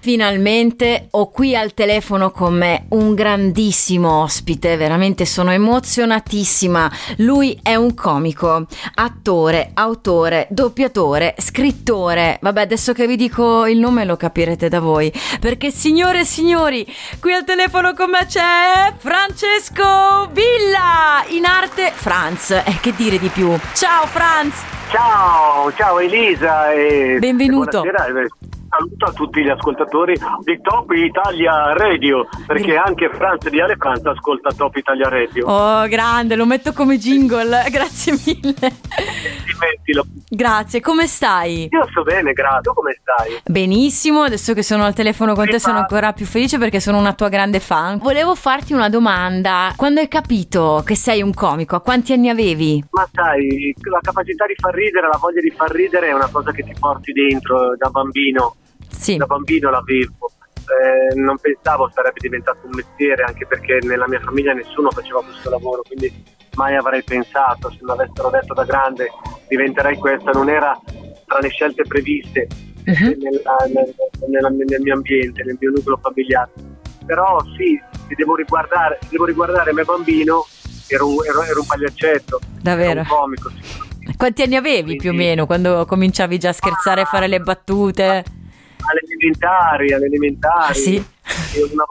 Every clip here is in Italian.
Finalmente ho qui al telefono con me un grandissimo ospite, veramente sono emozionatissima. Lui è un comico, attore, autore, doppiatore, scrittore. Vabbè, adesso che vi dico il nome lo capirete da voi. Perché signore e signori, qui al telefono con me c'è Francesco Villa, in arte Franz. E eh, che dire di più? Ciao Franz! Ciao, ciao Elisa e Benvenuto. Buonasera saluto a tutti gli ascoltatori di Top Italia Radio, perché anche Franz di Ale ascolta Top Italia Radio. Oh, grande, lo metto come jingle, grazie mille. Grazie, come stai? Io sto bene, grazie. Tu come stai? Benissimo, adesso che sono al telefono con te sono ancora più felice perché sono una tua grande fan. Volevo farti una domanda. Quando hai capito che sei un comico, a quanti anni avevi? Ma sai, la capacità di far ridere, la voglia di far ridere è una cosa che ti porti dentro da bambino sì. da bambino l'avevo. Eh, non pensavo sarebbe diventato un mestiere, anche perché nella mia famiglia nessuno faceva questo lavoro, quindi mai avrei pensato, se mi avessero detto da grande diventerai questa, non era tra le scelte previste uh-huh. nella, nel, nella, nel, mio ambiente, nel mio nucleo familiare. Però sì, se devo riguardare, devo riguardare me bambino, ero un, ero, ero un pagliaccetto, Davvero? un comico. Quanti anni avevi quindi, più o meno quando cominciavi già a scherzare e fare le battute? Alle elementari, alle elementari. Ah, sì? Una,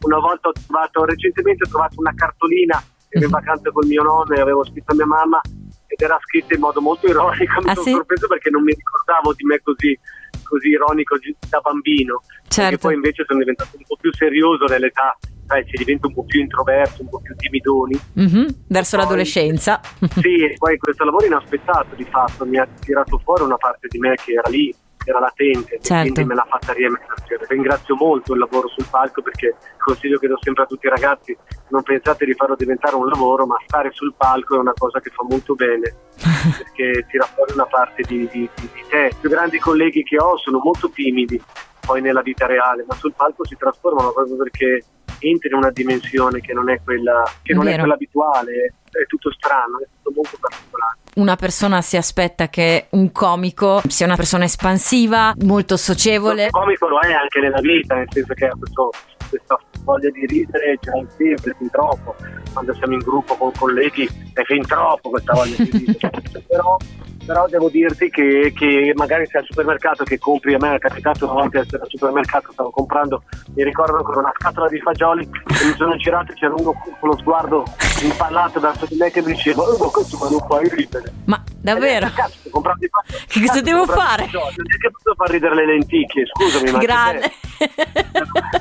una, volta ho trovato, recentemente ho trovato una cartolina, ero in mhm. vacanza col mio nonno e avevo scritto a mia mamma ed era scritta in modo molto ironico, mi ah, sono sì? sorpreso perché non mi ricordavo di me così, così ironico da bambino. Certo. E poi invece sono diventato un po' più serioso nell'età, sai, si diventa un po' più introverso, un po' più timidoni. Mm-hmm, verso poi, l'adolescenza. sì, e poi questo lavoro inaspettato di fatto mi ha tirato fuori una parte di me che era lì era latente, certo. quindi me l'ha fatta riemergere. Ringrazio molto il lavoro sul palco perché il consiglio che do sempre a tutti i ragazzi, non pensate di farlo diventare un lavoro, ma stare sul palco è una cosa che fa molto bene, perché tira fuori una parte di, di, di, di te. I più grandi colleghi che ho sono molto timidi poi nella vita reale, ma sul palco si trasformano proprio perché entri in una dimensione che non è quella, che non è quella abituale, è tutto strano, è tutto molto particolare. Una persona si aspetta che un comico sia una persona espansiva, molto socievole. Un comico lo è anche nella vita, nel senso che ha questo, questa voglia di ridere ce l'ha sempre, fin troppo. Quando siamo in gruppo con colleghi è fin troppo questa voglia di ridere. Però però devo dirti che, che, magari sei al supermercato che compri, a me è capitato una volta essere al supermercato, stavo comprando, mi ricordo ancora una scatola di fagioli e mi sono girato e c'era uno con lo sguardo impallato verso di me che mi diceva oh, questo ma non puoi ridere ma davvero? Eh, cazzo, che cosa devo fare? Non è che posso far ridere le lenticchie scusami ma grande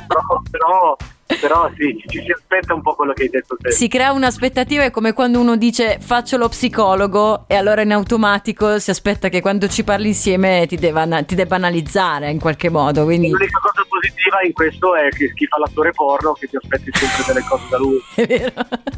però, però però sì, ci si aspetta un po' quello che hai detto te. Si crea un'aspettativa, è come quando uno dice faccio lo psicologo e allora in automatico si aspetta che quando ci parli insieme ti debba, ti debba analizzare in qualche modo. Quindi... L'unica cosa positiva in questo è che chi fa l'attore porno che ti aspetti sempre delle cose da lui. È vero.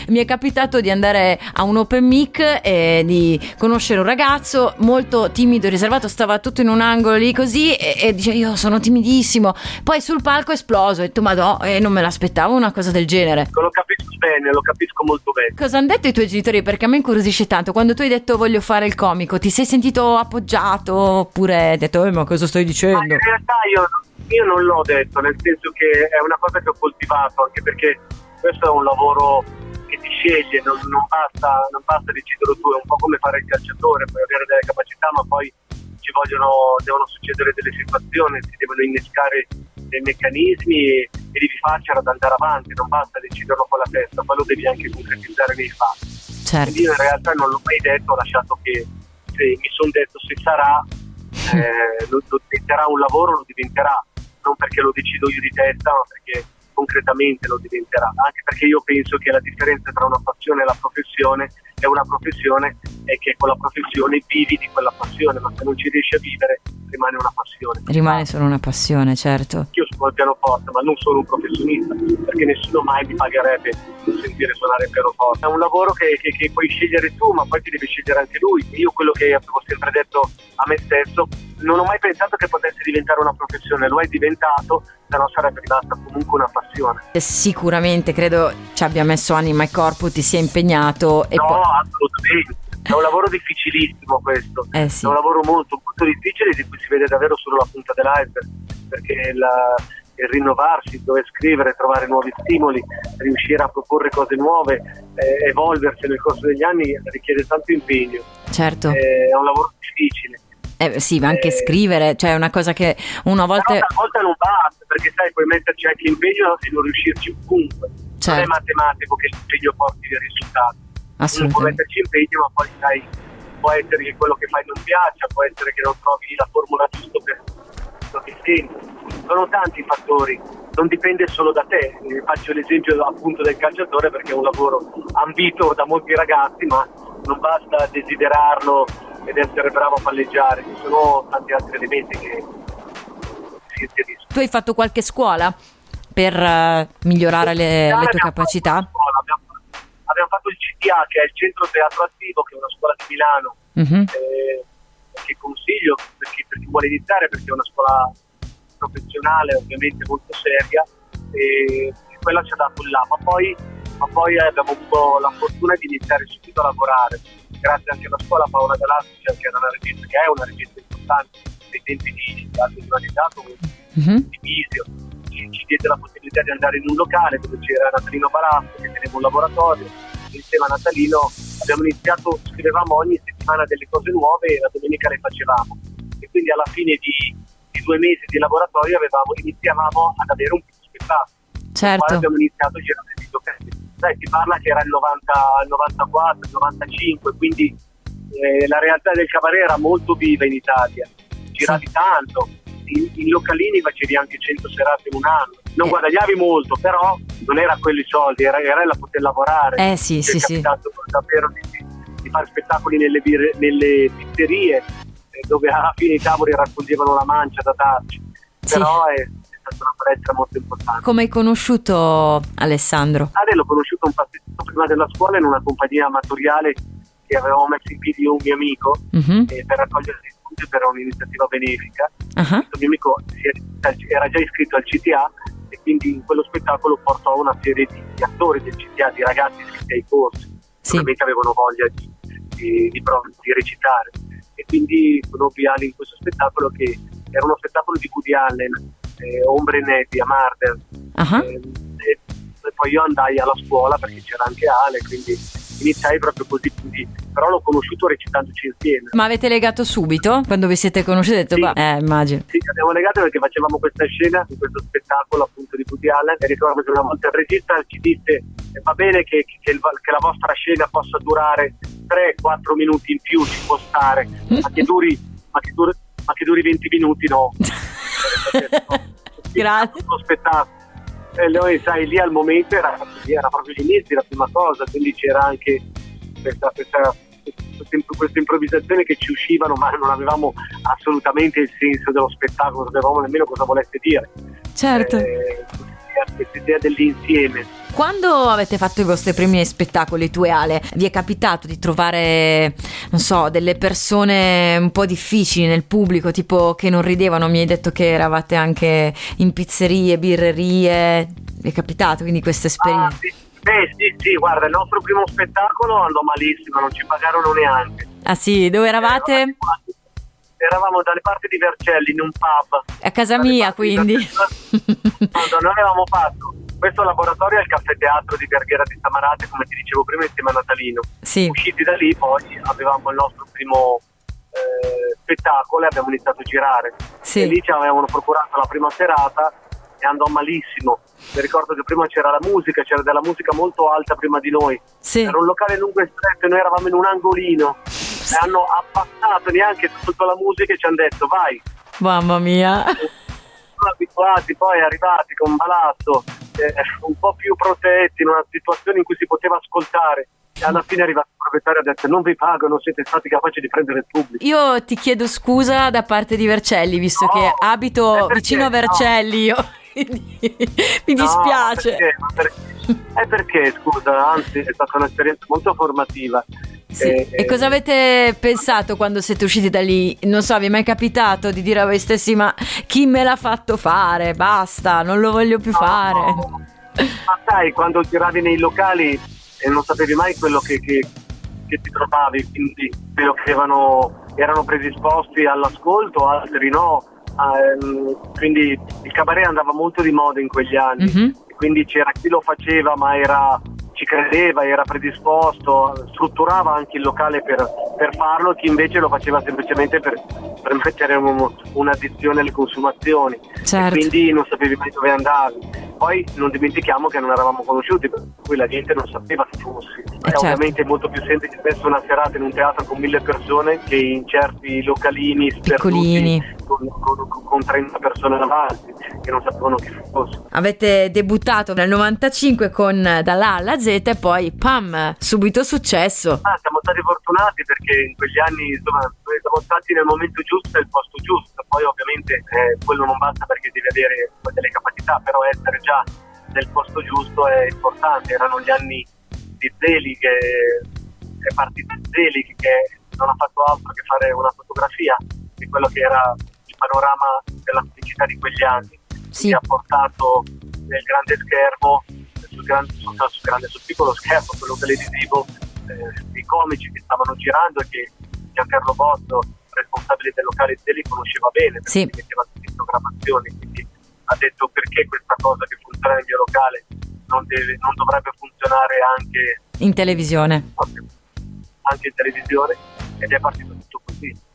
Mi è capitato di andare a un open mic e di conoscere un ragazzo molto timido e riservato, stava tutto in un angolo lì così e, e dice io sono timidissimo. Poi sul palco è esploso, ho detto ma no, e non me l'aspettavo aspettavo una cosa del genere. Lo capisco bene, lo capisco molto bene. Cosa hanno detto i tuoi genitori? Perché a me incuriosisce tanto. Quando tu hai detto voglio fare il comico, ti sei sentito appoggiato oppure hai detto eh, ma cosa stai dicendo? Ma in realtà io, io non l'ho detto, nel senso che è una cosa che ho coltivato, anche perché questo è un lavoro che ti sceglie, non, non, basta, non basta deciderlo tu, è un po' come fare il calciatore, puoi avere delle capacità ma poi ci vogliono, devono succedere delle situazioni, si devono innescare dei meccanismi e, devi farcela ad andare avanti, non basta deciderlo con la testa, poi lo devi anche concretizzare nei fatti. Certo. Quindi io in realtà non l'ho mai detto, ho lasciato che se mi sono detto se sarà, eh, lo, lo diventerà un lavoro, lo diventerà, non perché lo decido io di testa, ma perché concretamente lo diventerà, anche perché io penso che la differenza tra una passione e la professione è una professione e che con la professione vivi di quella passione, ma se non ci riesci a vivere rimane una passione. Rimane solo una passione, certo. Io suono il pianoforte, ma non sono un professionista, perché nessuno mai mi pagherebbe sentire suonare il pianoforte. È un lavoro che, che, che puoi scegliere tu, ma poi ti deve scegliere anche lui. Io quello che avevo sempre detto a me stesso, non ho mai pensato che potesse diventare una professione, lo è diventato, no sarebbe rimasta comunque una passione. Sicuramente credo ci abbia messo anima e corpo, ti sia impegnato. E no, poi... assolutamente. È un lavoro difficilissimo questo, eh sì. è un lavoro molto, molto difficile di cui si vede davvero solo la punta dell'iceberg, perché la, il rinnovarsi, dover scrivere, trovare nuovi stimoli, riuscire a proporre cose nuove, eh, evolversi nel corso degli anni richiede tanto impegno. Certo. Eh, è un lavoro difficile. Eh, sì, ma anche eh, scrivere, cioè è una cosa che una volta... Però volta non basta, perché sai, puoi metterci anche l'impegno e non riuscirci ovunque. Certo. Non è matematico che l'impegno porti dei risultati. Assolutamente. può metterci impegno, ma poi sai, può essere che quello che fai non piaccia, può essere che non trovi la formula giusta per quello che senti. Sono tanti i fattori, non dipende solo da te. Faccio l'esempio appunto del calciatore perché è un lavoro ambito da molti ragazzi, ma non basta desiderarlo ed essere bravo a palleggiare, ci sono tanti altri elementi che si inseriscono. Tu hai fatto qualche scuola per uh, migliorare le, le tue capacità? Abbiamo, abbiamo, fatto il CTA, che è il Centro Teatro Attivo, che è una scuola di Milano, uh-huh. eh, che consiglio per chi, per chi vuole iniziare, perché è una scuola professionale, ovviamente molto seria, e quella ci ha dato il là, ma poi, ma poi abbiamo avuto la fortuna di iniziare subito a lavorare grazie anche alla scuola Paola Galassi, che era una regista che è una regista importante dei tempi di Aldo Giovanità come uh-huh. di Visio, ci, ci, diede la possibilità di andare in un locale dove c'era Natalino Barazzo che teneva un laboratorio, insieme a Natalino abbiamo iniziato, scrivevamo ogni settimana delle cose nuove e la domenica le facevamo e quindi alla fine di, di due mesi di laboratorio avevamo, iniziavamo ad avere un piccolo spettacolo. Certo. Poi abbiamo iniziato a girare i videoclip sai, si parla che era il, 90, il 94, il 95, quindi eh, la realtà del cabaret era molto viva in Italia, giravi sì. tanto, in, in, localini facevi anche 100 serate in un anno, non eh. guadagnavi molto, però non era quelli i soldi, era, era la poter lavorare. Eh sì, sì, sì. davvero di, di, fare spettacoli nelle, birre, nelle pizzerie, eh, dove alla fine i tavoli raccoglievano la mancia da darci, sì. però è stata una palestra molto importante. Come hai conosciuto Alessandro? Ale l'ho conosciuto un passettino prima della scuola in una compagnia amatoriale che avevamo messo in piedi un mio amico uh-huh. eh, per raccogliere fondi per un'iniziativa benefica. Uh-huh. Questo mio amico era già iscritto al CTA e quindi in quello spettacolo portò una serie di, attori del CTA, di ragazzi iscritti ai corsi, sì. ovviamente avevano voglia di, di, di, di recitare. E quindi conobbi Ali in questo spettacolo che era uno spettacolo di Woody Allen eh, Ombre Netti a Marder. Uh-huh. E, e, e, poi io andai alla scuola perché c'era anche Ale, quindi iniziai proprio così, quindi, però l'ho conosciuto recitandoci insieme. Ma avete legato subito? Quando vi siete conosciuti detto, sì. eh, immagino. Sì, abbiamo legato perché facevamo questa scena in questo spettacolo appunto di Woody Allen e ricordo che una volta il regista ci disse eh, va bene che, che, il, che, la vostra scena possa durare 3-4 minuti in più, ci può stare, ma che duri, ma che duri, ma che duri 20 minuti no. Grazie. Lo spettacolo. E noi, sai, lì al momento era, era proprio l'inizio, la prima cosa, quindi c'era anche questa, questa, questa, improvvisazione che ci uscivano, ma non avevamo assolutamente il senso dello spettacolo, non sapevamo nemmeno cosa volesse dire. Certo. Eh, questa idea dell'insieme. Quando avete fatto i vostri primi spettacoli, tu e Ale, vi è capitato di trovare, non so, delle persone un po' difficili nel pubblico, tipo che non ridevano? Mi hai detto che eravate anche in pizzerie, birrerie. Vi è capitato quindi questa esperienza? Ah, sì. Eh sì, sì, guarda, il nostro primo spettacolo andò malissimo, non ci pagarono neanche. Ah sì, dove eravate? Eh, eravamo dalle parti di Vercelli in un pub. A casa mia quindi. Quando noi avevamo fatto questo laboratorio al caffè teatro di Verghera di Samarate, come ti dicevo prima, insieme a Natalino. Sì. Usciti da lì poi avevamo il nostro primo eh, spettacolo e abbiamo iniziato a girare. Sì. E lì ci avevano procurato la prima serata e andò malissimo. Mi ricordo che prima c'era la musica, c'era della musica molto alta prima di noi. Sì. Era un locale lungo e stretto e noi eravamo in un angolino. E hanno abbassato neanche tutta la musica e ci hanno detto vai. Mamma mia. Sono abituati poi arrivati con Balazzo, eh, un po' più protetti, in una situazione in cui si poteva ascoltare. E alla fine è arrivato proprietario ha detto non vi pago, non siete stati capaci di prendere il pubblico. Io ti chiedo scusa da parte di Vercelli, visto No, che abito perché? vicino a No. Vercelli. Io. quindi Mi No, dispiace. perché? Ma perché? È perché, scusa, anzi è stata un'esperienza molto formativa. Sì. Eh, E cosa avete pensato quando siete usciti da lì? Non so, vi è mai capitato di dire a voi stessi: Ma chi me l'ha fatto fare? Basta, non lo voglio più No, fare. no. Ma sai, quando giravi nei locali e non sapevi mai quello che, che- che ti trovavi, quindi quello che avevano- erano predisposti all'ascolto, altri no. Ehm, quindi il cabaret andava molto di moda in quegli anni. Mhm. quindi c'era chi lo faceva ma era, ci credeva, era predisposto, strutturava anche il locale per, per farlo, chi invece lo faceva semplicemente per, per mettere un- un'addizione alle consumazioni. Certo. Quindi non sapevi mai dove andavi. Poi non dimentichiamo che non eravamo conosciuti, per cui la gente non sapeva chi fossi. E certo. ovviamente è molto più semplice spesso una serata in un teatro con mille persone che in certi localini sperduti Piccolini. Con, con- con 30 persone davanti che non sapevano chi fossi. Avete debuttato nel 95 con Dalla alla Z e poi pam, subito successo. Ah, siamo stati fortunati perché in quegli anni insomma, siamo stati nel momento giusto e al posto giusto. Poi ovviamente eh, quello non basta perché devi avere delle capacità, però essere già nel posto giusto è importante. Erano gli anni di Zelig, che è partito Zelig che non ha fatto altro che fare una fotografia di quello che era panorama della pubblicità di quegli anni. Sì. Che ha portato nel grande schermo, sul grande, sul, sul grande, sul piccolo schermo, quello televisivo, eh, i comici che stavano girando e che Giancarlo Botto, responsabile del locale Zeli, conosceva bene perché Sì. si metteva tutti in programmazione, quindi ha detto perché questa cosa che funziona nel mio locale non, deve, non dovrebbe funzionare anche, In televisione. anche in televisione ed è partito.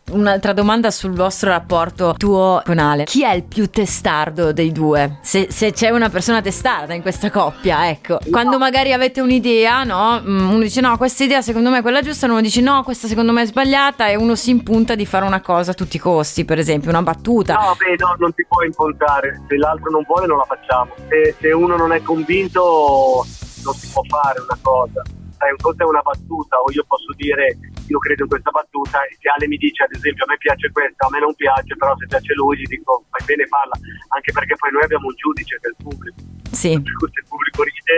Un'altra domanda sul vostro rapporto tuo con Ale. Chi è il più testardo dei due? Se, se c'è una persona testarda in questa coppia, ecco. Quando magari avete un'idea, no? Mm, Uno dice no, questa idea secondo me è quella giusta, uno dice no, questa secondo me è sbagliata e uno si impunta di fare una cosa a tutti i costi, per esempio una battuta. No, beh, no, non ti puoi impuntare. Se l'altro non vuole, non la facciamo. Se, se uno non è convinto, non si può fare una cosa. Sai, un conto è una battuta, o io posso dire io credo in questa battuta, e se Ale mi dice ad esempio a me piace questa, a me non piace, però se piace lui gli dico fai bene farla, anche perché poi noi abbiamo un giudice che è il pubblico. Sì. Se il pubblico ride,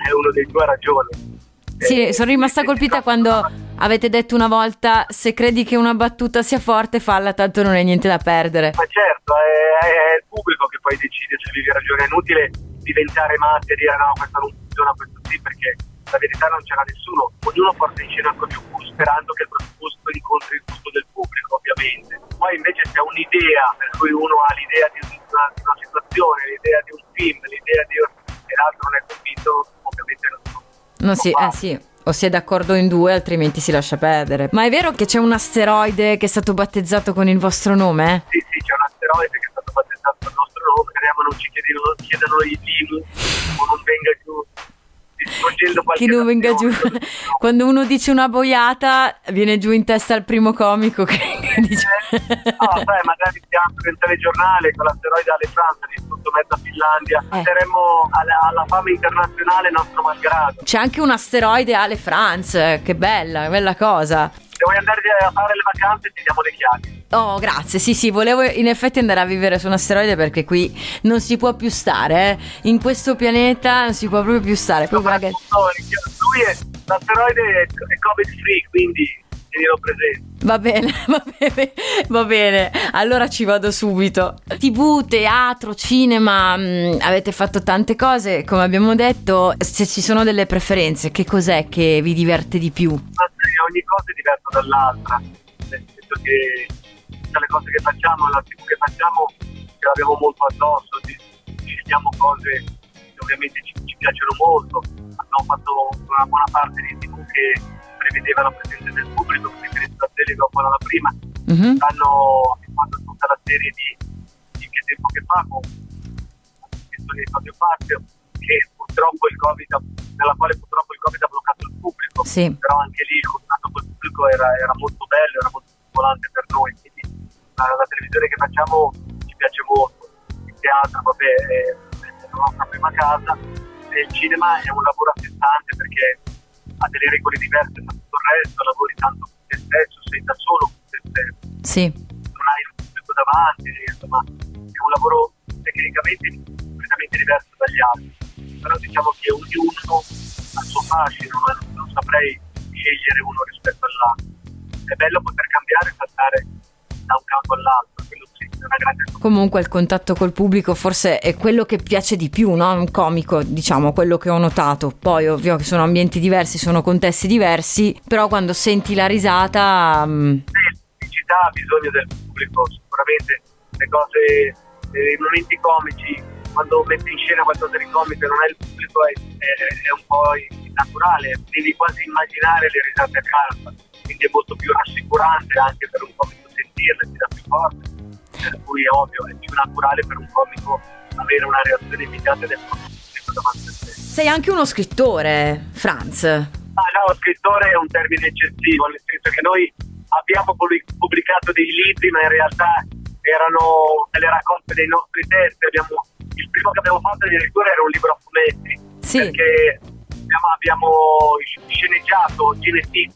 è uno dei due ha ragione. Sì, Eh, sono rimasta eh, colpita no, quando avete detto una volta se credi che una battuta sia forte, falla, tanto non hai niente da perdere. Ma certo, è, è il pubblico che poi decide se avevi ragione. È inutile diventare matti e dire no, questa non funziona, questo sì, perché la verità non c'era nessuno. Ognuno porta in scena il proprio gusto, sperando che il proprio gusto incontri il gusto del pubblico, ovviamente. Poi invece se ha un'idea, per cui uno ha l'idea di una, di una situazione, l'idea di un film, l'idea di e l'altro non è convinto, ovviamente non Non si, eh sì, o si è d'accordo in due, altrimenti si lascia perdere. Ma è vero che c'è un asteroide che è stato battezzato con il vostro nome? Sì, sì, c'è un asteroide che è stato battezzato al nostro nome, speriamo non ci chiedano, chiedano i limu o non venga giù distruggendo qualche Che non venga giù. Quando uno dice una boiata, viene giù in testa al primo comico che, che dice. No, sai, magari stiamo nel telegiornale con l'asteroide alle Francia, distrutto mezza Finlandia, Eh. saremmo alla, alla fama internazionale nostro malgrado. C'è anche un asteroide alle France, che bella, bella cosa. Se vuoi andare a fare le vacanze ti diamo le chiavi. Oh, grazie. Sì, sì, volevo in effetti andare a vivere su un asteroide perché qui non si può più stare. eh. In questo pianeta non si può proprio più stare. Proprio. Soprattutto, lui è, l'asteroide è, covid free, quindi tenilo presente. Va bene, va bene, va bene. Allora ci vado subito. TV, teatro, cinema, mh, avete fatto tante cose, come abbiamo detto. Se ci sono delle preferenze, che cos'è che vi diverte di più? Ma ogni cosa è diversa dall'altra, nel senso che tutte le cose che facciamo, la TV che facciamo, ce l'abbiamo molto addosso, ci- scegliamo cose che ovviamente ci, ci piacciono molto. Abbiamo fatto una buona parte di TV che prevedeva la presenza del pubblico, quindi la serie dopo la prima, Mhm. hanno fatto tutta la serie di, di Che tempo che fa con di Fabio Fazio, che purtroppo il Covid, ha- nella quale purtroppo il Covid ha bloccato il pubblico Sì. però anche lì il contatto col pubblico era, era molto bello, era molto stimolante per noi, quindi la, la televisione che facciamo ci piace molto, il teatro vabbè è, è la nostra prima casa e il cinema è un lavoro a sé stante perché ha delle regole diverse da tutto il resto, lavori tanto con te stesso, sei da solo con te stesso. Sì. Non hai un pubblico davanti, insomma, è un lavoro tecnicamente completamente diverso dagli altri. Però diciamo che ognuno ha il suo fascino, ma non saprei scegliere uno rispetto all'altro. È bello poter cambiare e saltare da un campo all'altro, quello sì, è una grande cosa. Comunque il contatto col pubblico forse è quello che piace di più, no? Un comico, diciamo, quello che ho notato. Poi ovvio che sono ambienti diversi, sono contesti diversi, però quando senti la risata... mm, L'elettricità ha bisogno del pubblico, sicuramente le cose, eh, i momenti comici, quando metti in scena qualcosa di comico e non hai il pubblico è, è- è un po' naturale, devi quasi immaginare le risate a casa, quindi è molto più rassicurante anche per un comico sentirle, ti dà più forza, per cui è ovvio, è più naturale per un comico avere una reazione immediata del pubblico davanti a sé. Sei anche uno scrittore, Franz. Ah no, scrittore è un termine eccessivo, nel senso che noi abbiamo pubblic- pubblicato dei libri, ma in realtà erano delle raccolte dei nostri testi. Abbiamo, il primo che abbiamo fatto addirittura era un libro a fumetti, Sì. perché abbiamo, sceneggiato Genesis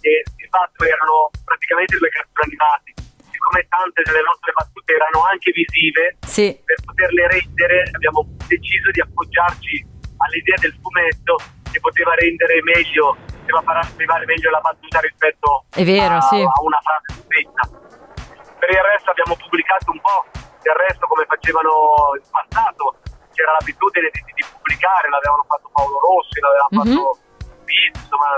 e di fatto erano praticamente due cartoni animati. Siccome tante delle nostre battute erano anche visive, Sì. per poterle rendere abbiamo deciso di appoggiarci all'idea del fumetto che poteva rendere meglio, poteva far arrivare meglio la battuta rispetto vero, a, sì. a una frase scritta. Per il resto abbiamo pubblicato un po', del resto come facevano in passato, c'era l'abitudine di, di pubblicare, l'avevano fatto Paolo Rossi, l'aveva Mhm. fatto Pitt, insomma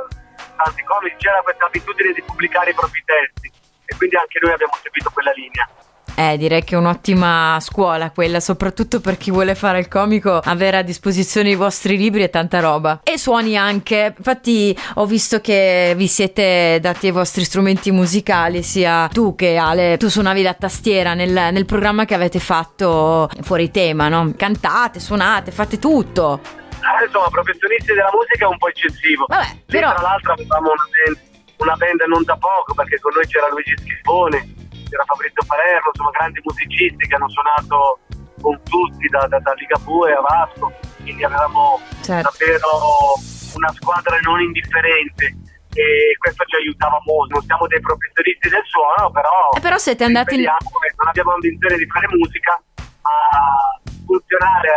tanti comici, c'era questa abitudine di pubblicare i propri testi e quindi anche noi abbiamo seguito quella linea. Eh, direi che è un'ottima scuola quella, soprattutto per chi vuole fare il comico, avere a disposizione i vostri libri e tanta roba. E suoni anche, infatti ho visto che vi siete dati ai vostri strumenti musicali, sia tu che Ale, tu suonavi la tastiera nel, nel programma che avete fatto fuori tema, no? Cantate, suonate, fate tutto. Ah, insomma, professionisti della musica è un po' eccessivo. Vabbè, Sì, però... tra l'altro avevamo una band, una band non da poco, perché con noi c'era Luigi Schifone, c'era Fabrizio Palermo, insomma grandi musicisti che hanno suonato con tutti, da, da, da Ligabue a Vasco, quindi avevamo Certo. davvero una squadra non indifferente e questo ci aiutava molto. Non siamo dei professionisti del suono, però, Eh, però siete andati... non abbiamo ambizione di fare musica, ma funzionare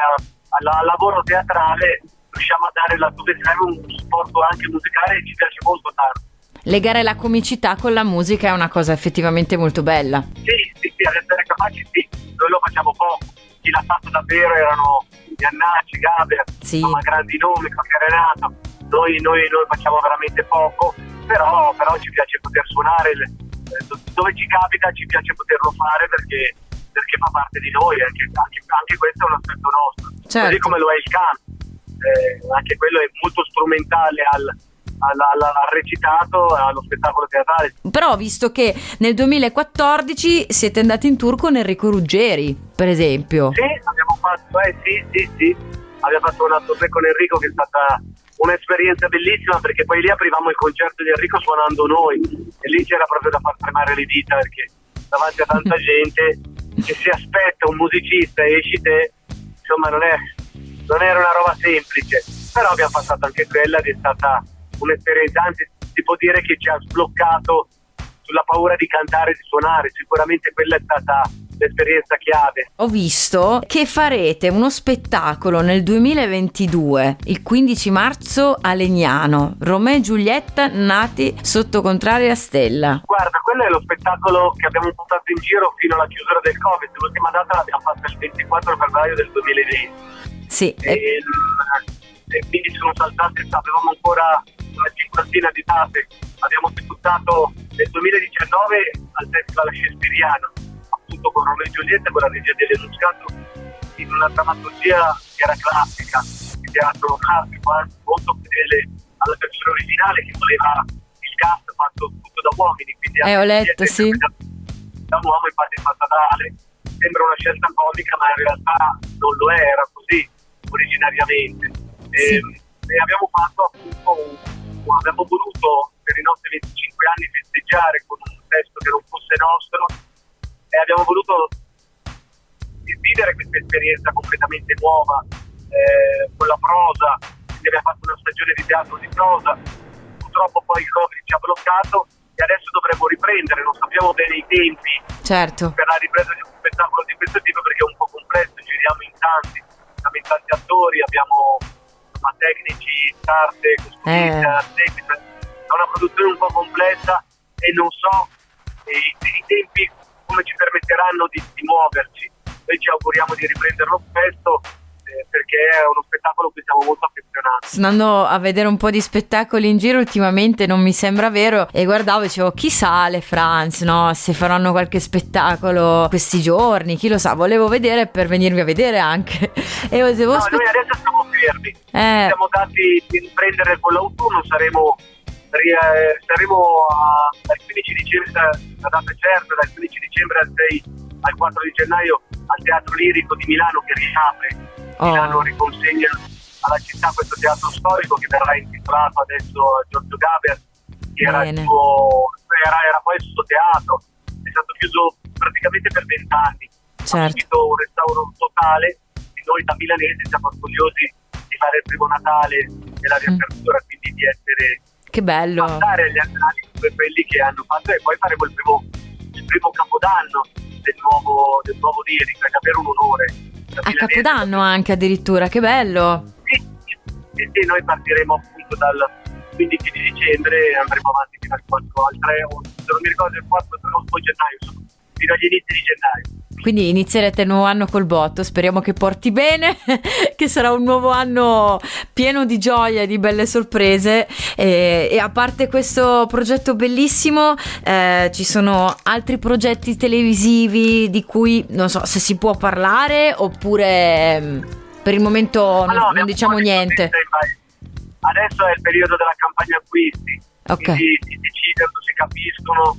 al, lavoro teatrale riusciamo a dare laddove serve un supporto anche musicale e ci piace molto tanto. Legare la comicità con la musica è una cosa effettivamente molto bella. Sì, sì, sì, ad essere capaci sì, noi lo facciamo poco. Chi l'ha fatto davvero erano Iannacci, Gaber, Sì. insomma grandi nomi, qualche Renato. Noi, noi, noi facciamo veramente poco, però, però ci piace poter suonare, il- eh, do- dove ci capita ci piace poterlo fare perché, perché fa parte di noi, anche, anche, anche questo è un aspetto nostro. Certo. Così come lo è il canto, Eh, anche quello è molto strumentale al, al recitato, allo spettacolo teatrale. Però ho visto che nel 2014 siete andati in tour con Enrico Ruggeri, per esempio. Sì, abbiamo fatto, eh sì, sì, sì. Abbiamo fatto una tournée con Enrico che è stata un'esperienza bellissima perché poi lì aprivamo il concerto di Enrico suonando noi e lì c'era proprio da far tremare le dita perché davanti a tanta gente che si aspetta un musicista e esci te, insomma non, è, non era una roba semplice, però abbiamo passato anche quella ed è stata un'esperienza, anzi si può dire che ci ha sbloccato sulla paura di cantare e di suonare, sicuramente quella è stata l'esperienza chiave. Ho visto che farete uno spettacolo nel 2022, il 15 marzo a Legnano, Romeo e Giulietta nati sotto contraria stella. Guarda, quello è lo spettacolo che abbiamo portato in giro fino alla chiusura del Covid. L'ultima data l'abbiamo fatta il 24 febbraio del 2020. Sì, E, eh, e quindi sono saltate, avevamo ancora una cinquantina di date. Abbiamo debuttato nel 2019 al Festival Shakespeariano, appunto con Romeo e Giulietta, con la regia Muscato, in una drammaturgia che era classica, di teatro classico, anzi molto fedele alla versione originale che voleva il cast fatto tutto da uomini. Quindi Eh, ho letto, sì. Da un uomo infatti fatta da Ale. Sembra una scelta comica, ma in realtà non lo era così originariamente. E, Sì. e abbiamo fatto appunto un- un- abbiamo voluto per i nostri 25 anni festeggiare con un testo che non fosse nostro e abbiamo voluto vivere questa esperienza completamente nuova eh, con la prosa, quindi abbiamo fatto una stagione di teatro di prosa, purtroppo poi il Covid ci ha bloccato e adesso dovremmo riprendere, non sappiamo bene i tempi certo. per la ripresa di un spettacolo di questo tipo perché è un po' complesso, giriamo in tanti, siamo in tanti attori, abbiamo ma tecnici, carte, costumista, eh. è una produzione un po' complessa e non so i, i tempi come ci permetteranno di, di muoverci. Noi ci auguriamo di riprenderlo presto eh, perché è uno spettacolo che siamo molto affezionati. Sto andando a vedere un po' di spettacoli in giro ultimamente, non mi sembra vero, e guardavo e dicevo chissà le France, no? Se faranno qualche spettacolo questi giorni, chi lo sa, volevo vedere per venirvi a vedere anche. e devo no, spe- noi adesso siamo fermi, eh. siamo dati di riprendere con l'autunno, saremo saremo a, dal 15 dicembre, la data certa, dal 15 dicembre al 6 al 4 di gennaio al Teatro Lirico di Milano che riapre oh. Milano riconsegna alla città questo teatro storico che verrà intitolato adesso a Giorgio Gaber, che era, il suo, era, era, poi il suo teatro, è stato chiuso praticamente per vent'anni, certo. ha un restauro totale e noi da milanesi siamo orgogliosi di fare il primo Natale e la riapertura, mm. quindi di essere che bello passare agli annali per quelli che hanno fatto e poi faremo il primo, il primo capodanno del nuovo, del nuovo Lirico, è davvero un onore a Capodanno anche addirittura, che bello! Sì, sì, sì, noi partiremo appunto dal 15 di dicembre e andremo avanti fino al 4, al 3, o, se non mi ricordo il 4 o 2 gennaio, insomma, fino agli inizi di gennaio. Quindi inizierete il nuovo anno col botto, speriamo che porti bene, che sarà un nuovo anno pieno di gioia e di belle sorprese e, e a parte questo progetto bellissimo eh, ci sono altri progetti televisivi di cui non so se si può parlare oppure mm, per il momento no, non, non diciamo niente. Adesso è il periodo della campagna acquisti, okay. quindi si decidono, si capiscono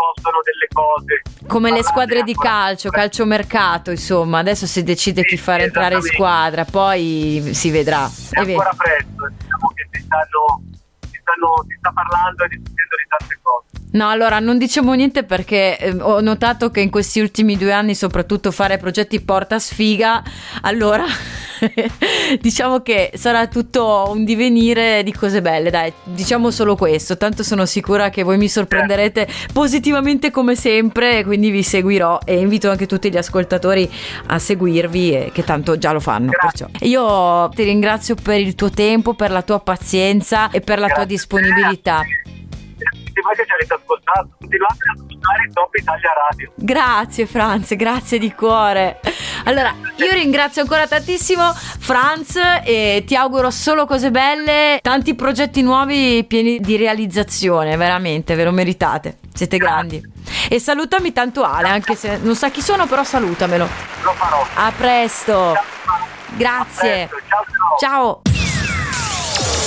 spostano delle cose. Come le squadre di calcio, calciomercato, insomma, adesso si decide sì, chi fare entrare in squadra, poi si vedrà. È, è ancora presto, diciamo che si, stanno, si, stanno, si sta parlando e discutendo di tante cose. No, allora non diciamo niente perché eh, ho notato che in questi ultimi due anni, soprattutto fare progetti porta sfiga, allora diciamo che sarà tutto un divenire di cose belle, dai, diciamo solo questo, tanto sono sicura che voi mi sorprenderete positivamente come sempre, quindi vi seguirò e invito anche tutti gli ascoltatori a seguirvi e che tanto già lo fanno. Io ti ringrazio per il tuo tempo, per la tua pazienza e per la tua disponibilità che ci avete ascoltato. Continuate ad ascoltare Top Italia Radio. Grazie Franz, grazie di cuore. Allora, io ringrazio ancora tantissimo Franz e ti auguro solo cose belle, tanti progetti nuovi pieni di realizzazione, veramente, ve lo meritate. Siete grandi. E salutami tanto Ale, anche se non sa chi sono, però salutamelo. Lo farò. A presto. Grazie. A presto. ciao. ciao. ciao.